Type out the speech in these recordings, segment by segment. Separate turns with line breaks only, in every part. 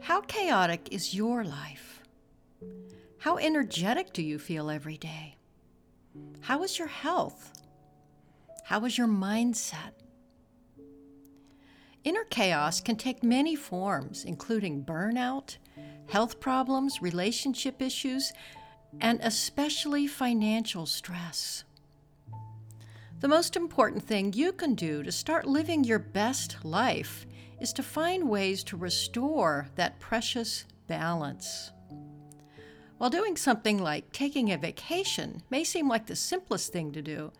How chaotic is your life? How energetic do you feel every day? How is your health? How is your mindset? Inner chaos can take many forms, including burnout, health problems, relationship issues, and especially financial stress. The most important thing you can do to start living your best life is to find ways to restore that precious balance. While doing something like taking a vacation may seem like the simplest thing to do,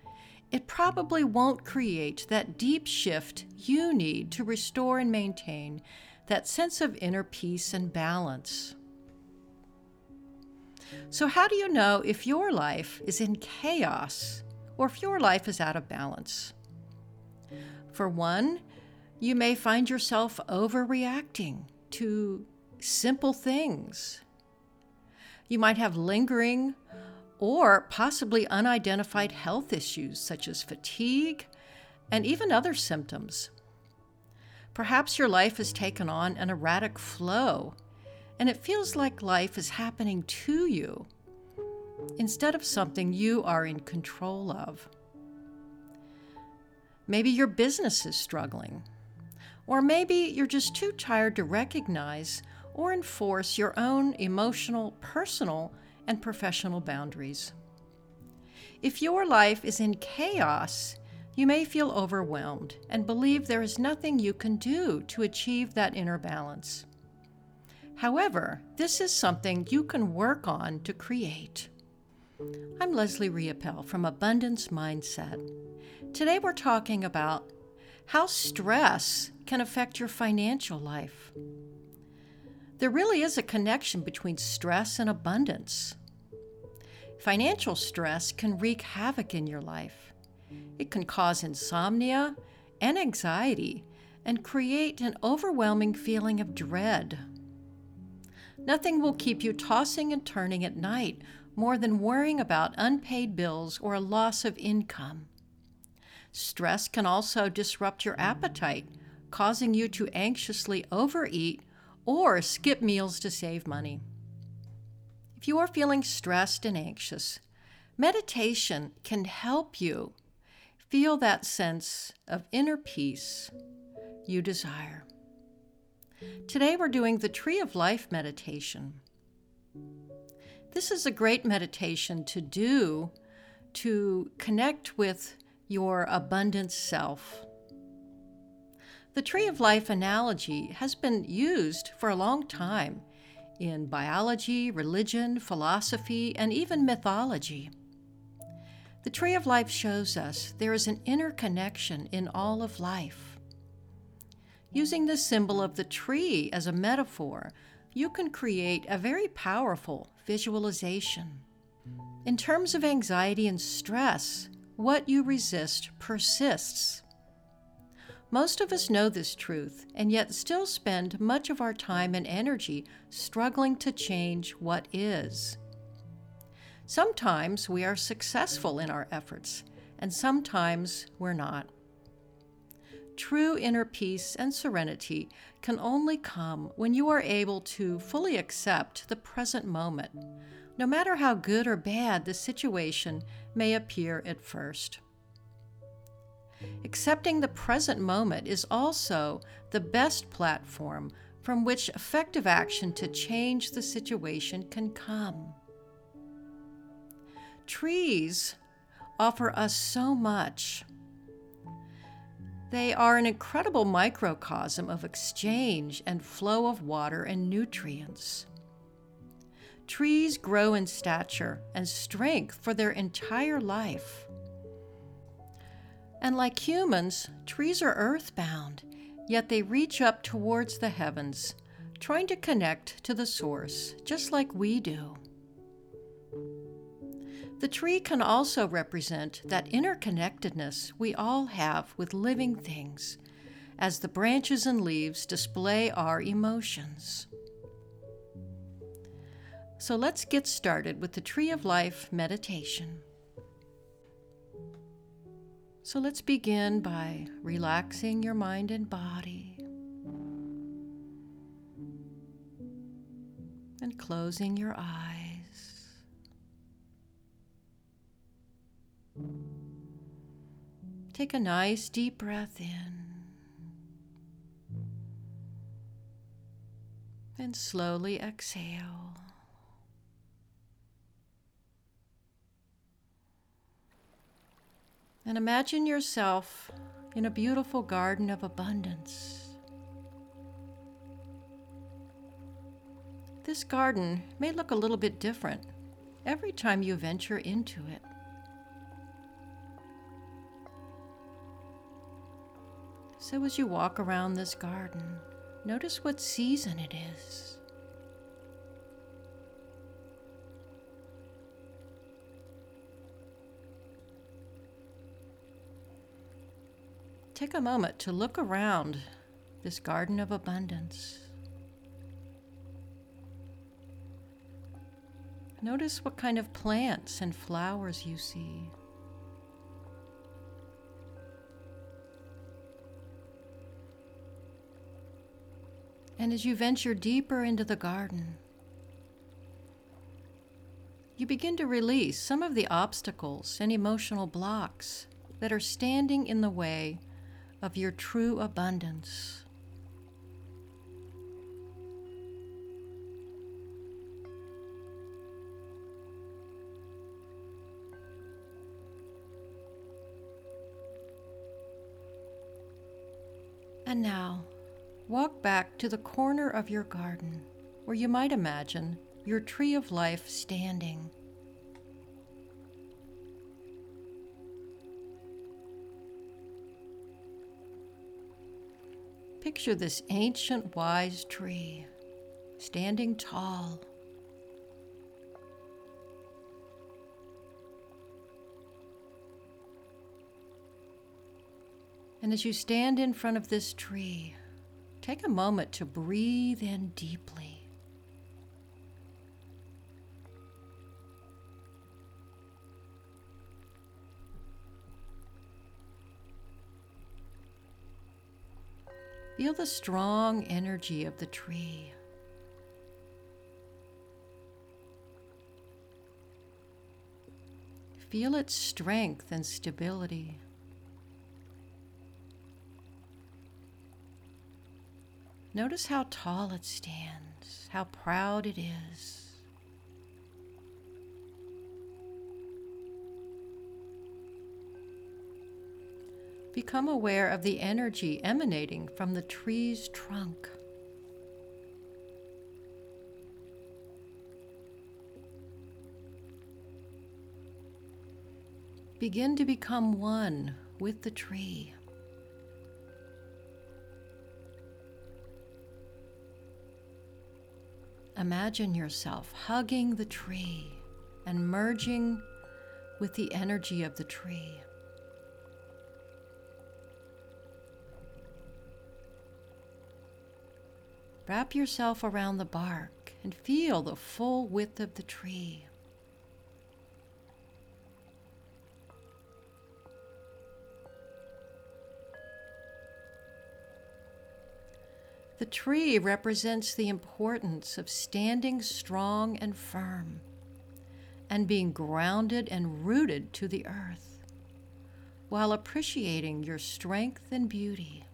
it probably won't create that deep shift you need to restore and maintain that sense of inner peace and balance. So, how do you know if your life is in chaos or if your life is out of balance? For one, you may find yourself overreacting to simple things. You might have lingering or possibly unidentified health issues such as fatigue and even other symptoms. Perhaps your life has taken on an erratic flow and it feels like life is happening to you instead of something you are in control of. Maybe your business is struggling, or maybe you're just too tired to recognize or enforce your own emotional, personal, and professional boundaries. If your life is in chaos, you may feel overwhelmed and believe there is nothing you can do to achieve that inner balance. However, this is something you can work on to create. I'm Leslie Riopel from Abundance Mindset. Today we're talking about how stress can affect your financial life. There really is a connection between stress and abundance. Financial stress can wreak havoc in your life. It can cause insomnia and anxiety and create an overwhelming feeling of dread. Nothing will keep you tossing and turning at night more than worrying about unpaid bills or a loss of income. Stress can also disrupt your appetite, causing you to anxiously overeat or skip meals to save money. If you are feeling stressed and anxious, meditation can help you feel that sense of inner peace you desire. Today we're doing the Tree of Life meditation. This is a great meditation to do to connect with your abundant self. The tree of life analogy has been used for a long time in biology, religion, philosophy, and even mythology. The tree of life shows us there is an inner connection in all of life. Using the symbol of the tree as a metaphor, you can create a very powerful visualization. In terms of anxiety and stress, what you resist persists. Most of us know this truth and yet still spend much of our time and energy struggling to change what is. Sometimes we are successful in our efforts, and sometimes we're not. True inner peace and serenity can only come when you are able to fully accept the present moment, no matter how good or bad the situation may appear at first. Accepting the present moment is also the best platform from which effective action to change the situation can come. Trees offer us so much. They are an incredible microcosm of exchange and flow of water and nutrients. Trees grow in stature and strength for their entire life. And like humans, trees are earthbound, yet they reach up towards the heavens, trying to connect to the source, just like we do. The tree can also represent that interconnectedness we all have with living things, as the branches and leaves display our emotions. So let's get started with the Tree of Life meditation. So let's begin by relaxing your mind and body. and closing your eyes. Take a nice deep breath in. And slowly exhale. And imagine yourself in a beautiful garden of abundance. This garden may look a little bit different every time you venture into it. So, as you walk around this garden, notice what season it is. Take a moment to look around this garden of abundance. Notice what kind of plants and flowers you see. And as you venture deeper into the garden, you begin to release some of the obstacles and emotional blocks that are standing in the way of your true abundance. And now, walk back to the corner of your garden where you might imagine your tree of life standing. Picture this ancient wise tree standing tall. And as you stand in front of this tree, take a moment to breathe in deeply. Feel the strong energy of the tree. Feel its strength and stability. Notice how tall it stands, how proud it is. Become aware of the energy emanating from the tree's trunk. Begin to become one with the tree. Imagine yourself hugging the tree and merging with the energy of the tree. Wrap yourself around the bark and feel the full width of the tree. The tree represents the importance of standing strong and firm and being grounded and rooted to the earth while appreciating your strength and beauty.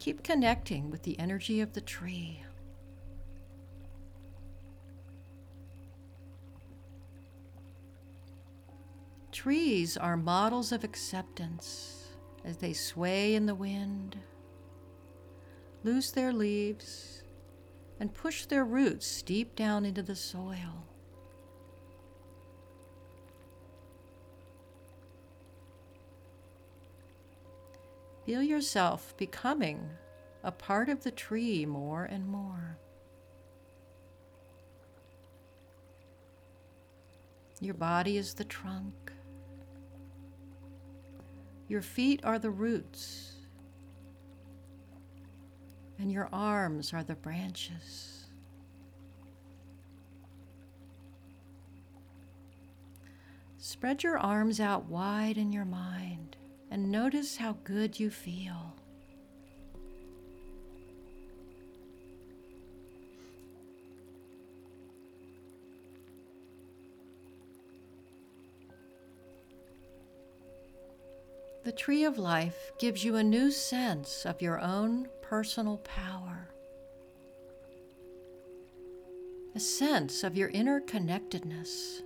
Keep connecting with the energy of the tree. Trees are models of acceptance as they sway in the wind, lose their leaves, and push their roots deep down into the soil. Feel yourself becoming a part of the tree more and more. Your body is the trunk. Your feet are the roots, and your arms are the branches. Spread your arms out wide in your mind and notice how good you feel. The Tree of Life gives you a new sense of your own personal power, a sense of your inner connectedness,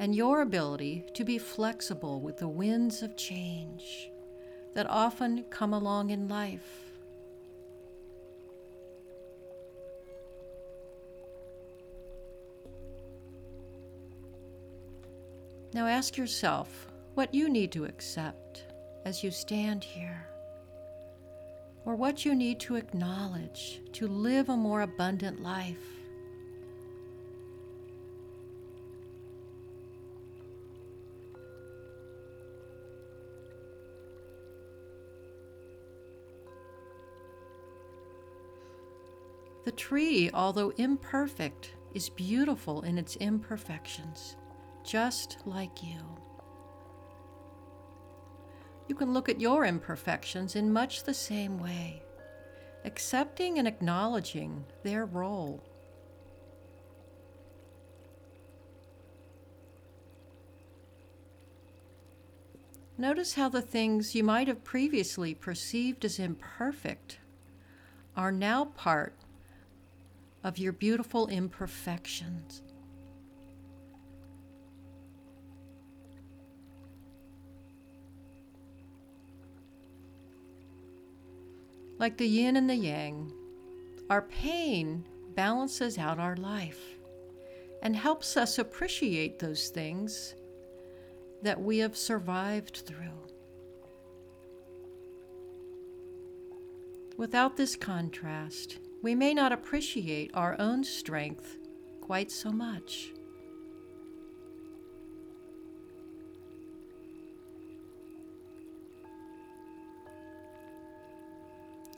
and your ability to be flexible with the winds of change that often come along in life. Now ask yourself what you need to accept as you stand here, or what you need to acknowledge to live a more abundant life. The tree, although imperfect, is beautiful in its imperfections, just like you. You can look at your imperfections in much the same way, accepting and acknowledging their role. Notice how the things you might have previously perceived as imperfect are now part of your beautiful imperfections. Like the yin and the yang, our pain balances out our life and helps us appreciate those things that we have survived through. Without this contrast, we may not appreciate our own strength quite so much.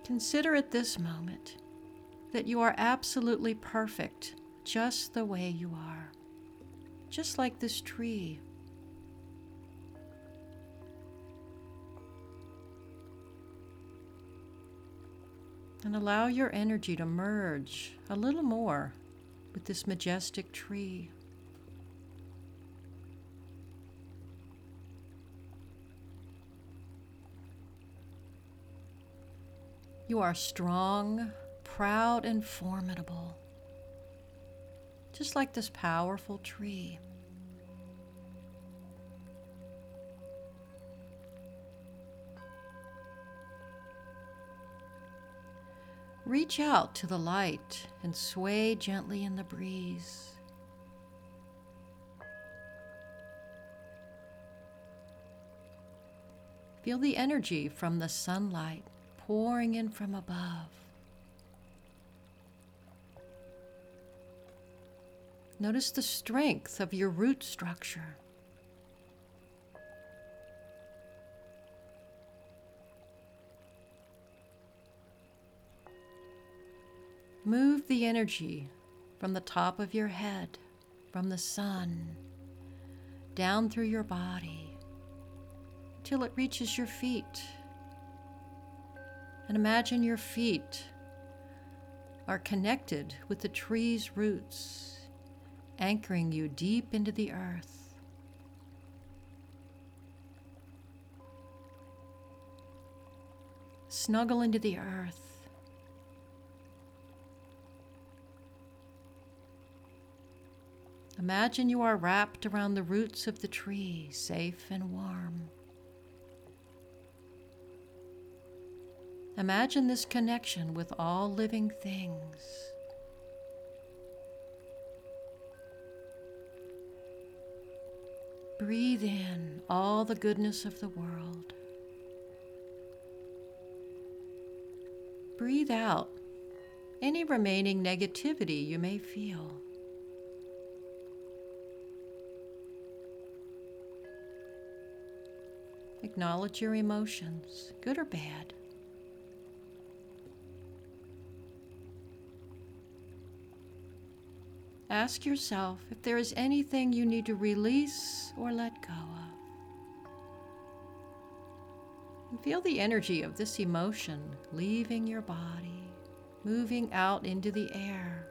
Consider at this moment that you are absolutely perfect just the way you are, just like this tree. And allow your energy to merge a little more with this majestic tree. You are strong, proud, and formidable, just like this powerful tree. Reach out to the light and sway gently in the breeze. Feel the energy from the sunlight pouring in from above. Notice the strength of your root structure. Move the energy from the top of your head, from the sun, down through your body, till it reaches your feet. And imagine your feet are connected with the tree's roots, anchoring you deep into the earth. Snuggle into the earth Imagine you are wrapped around the roots of the tree, safe and warm. Imagine this connection with all living things. Breathe in all the goodness of the world. Breathe out any remaining negativity you may feel. Acknowledge your emotions, good or bad. ask yourself if there is anything you need to release or let go of. And feel the energy of this emotion leaving your body, moving out into the air.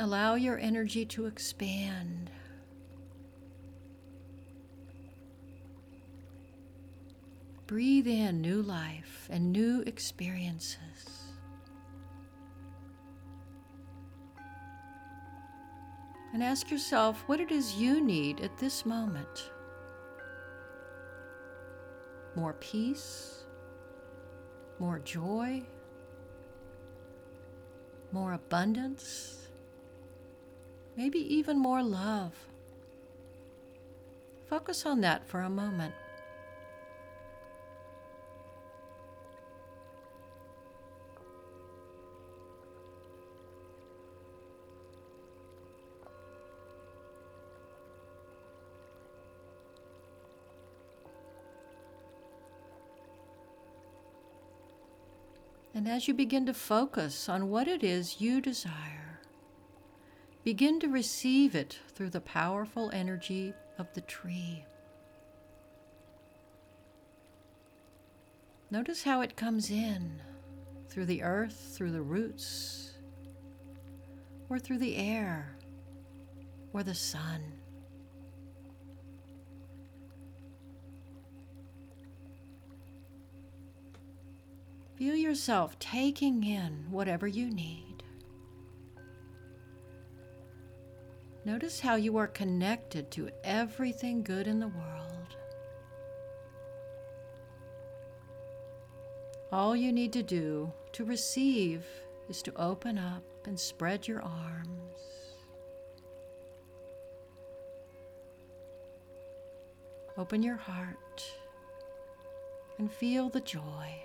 Allow your energy to expand. Breathe in new life and new experiences. And ask yourself what it is you need at this moment. More peace, more joy, more abundance maybe even more love. Focus on that for a moment. And as you begin to focus on what it is you desire, Begin to receive it through the powerful energy of the tree. Notice how it comes in through the earth, through the roots, or through the air, or the sun. Feel yourself taking in whatever you need. Notice how you are connected to everything good in the world. All you need to do to receive is to open up and spread your arms. Open your heart and feel the joy.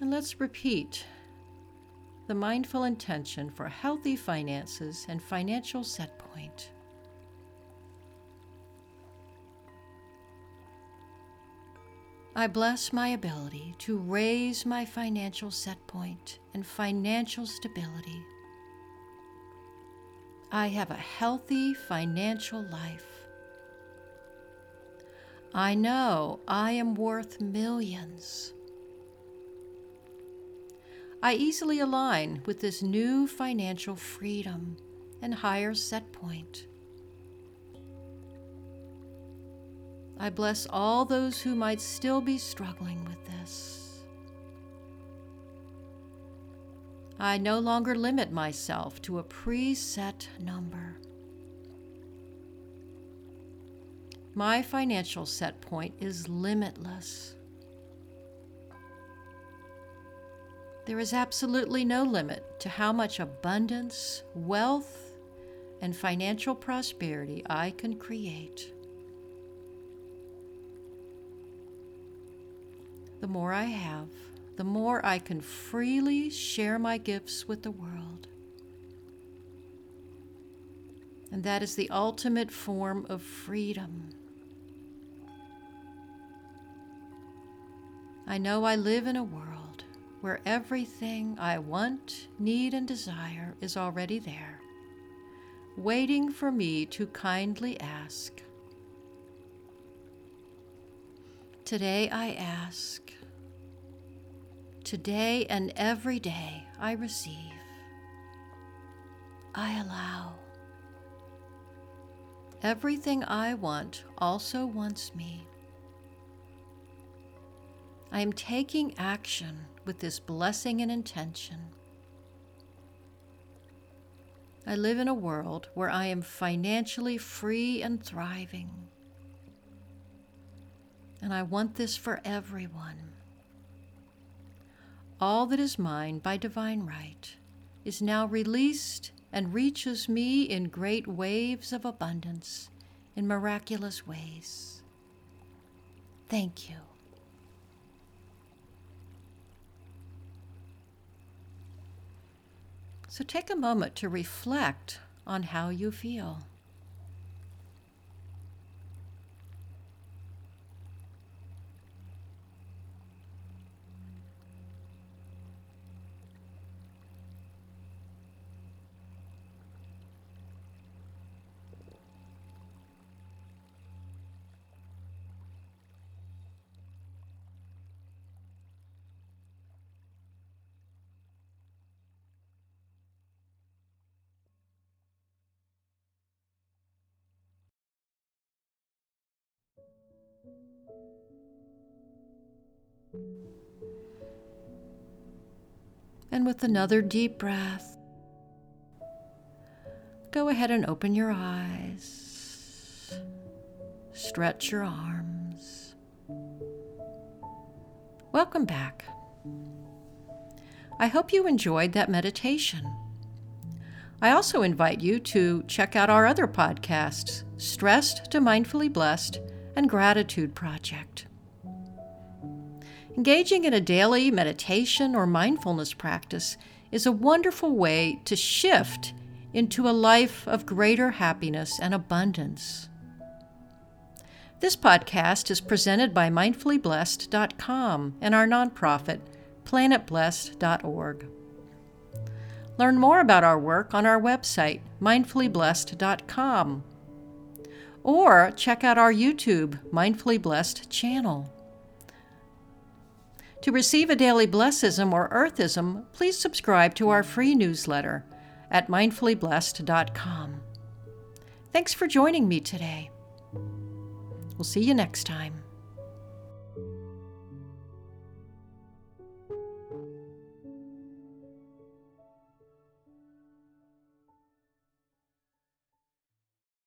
And let's repeat the mindful intention for healthy finances and financial set point. I bless my ability to raise my financial set point and financial stability. I have a healthy financial life. I know I am worth millions. I easily align with this new financial freedom and higher set point. I bless all those who might still be struggling with this. I no longer limit myself to a preset number. My financial set point is limitless. There is absolutely no limit to how much abundance, wealth, and financial prosperity I can create. The more I have, the more I can freely share my gifts with the world. And that is the ultimate form of freedom. I know I live in a world where everything I want, need, and desire is already there, waiting for me to kindly ask. Today I ask. Today and every day I receive. I allow. Everything I want also wants me. I am taking action with this blessing and intention. I live in a world where I am financially free and thriving. And I want this for everyone. All that is mine by divine right is now released and reaches me in great waves of abundance in miraculous ways. Thank you. So take a moment to reflect on how you feel. And with another deep breath, go ahead and open your eyes, stretch your arms. Welcome back. I hope you enjoyed that meditation. I also invite you to check out our other podcasts, Stressed to Mindfully Blessed and Gratitude Project. Engaging in a daily meditation or mindfulness practice is a wonderful way to shift into a life of greater happiness and abundance. This podcast is presented by mindfullyblessed.com and our nonprofit, planetblessed.org. Learn more about our work on our website, mindfullyblessed.com, or check out our YouTube, Mindfully Blessed channel. To receive a daily blessism or earthism, please subscribe to our free newsletter at mindfullyblessed.com. Thanks for joining me today. We'll see you next time.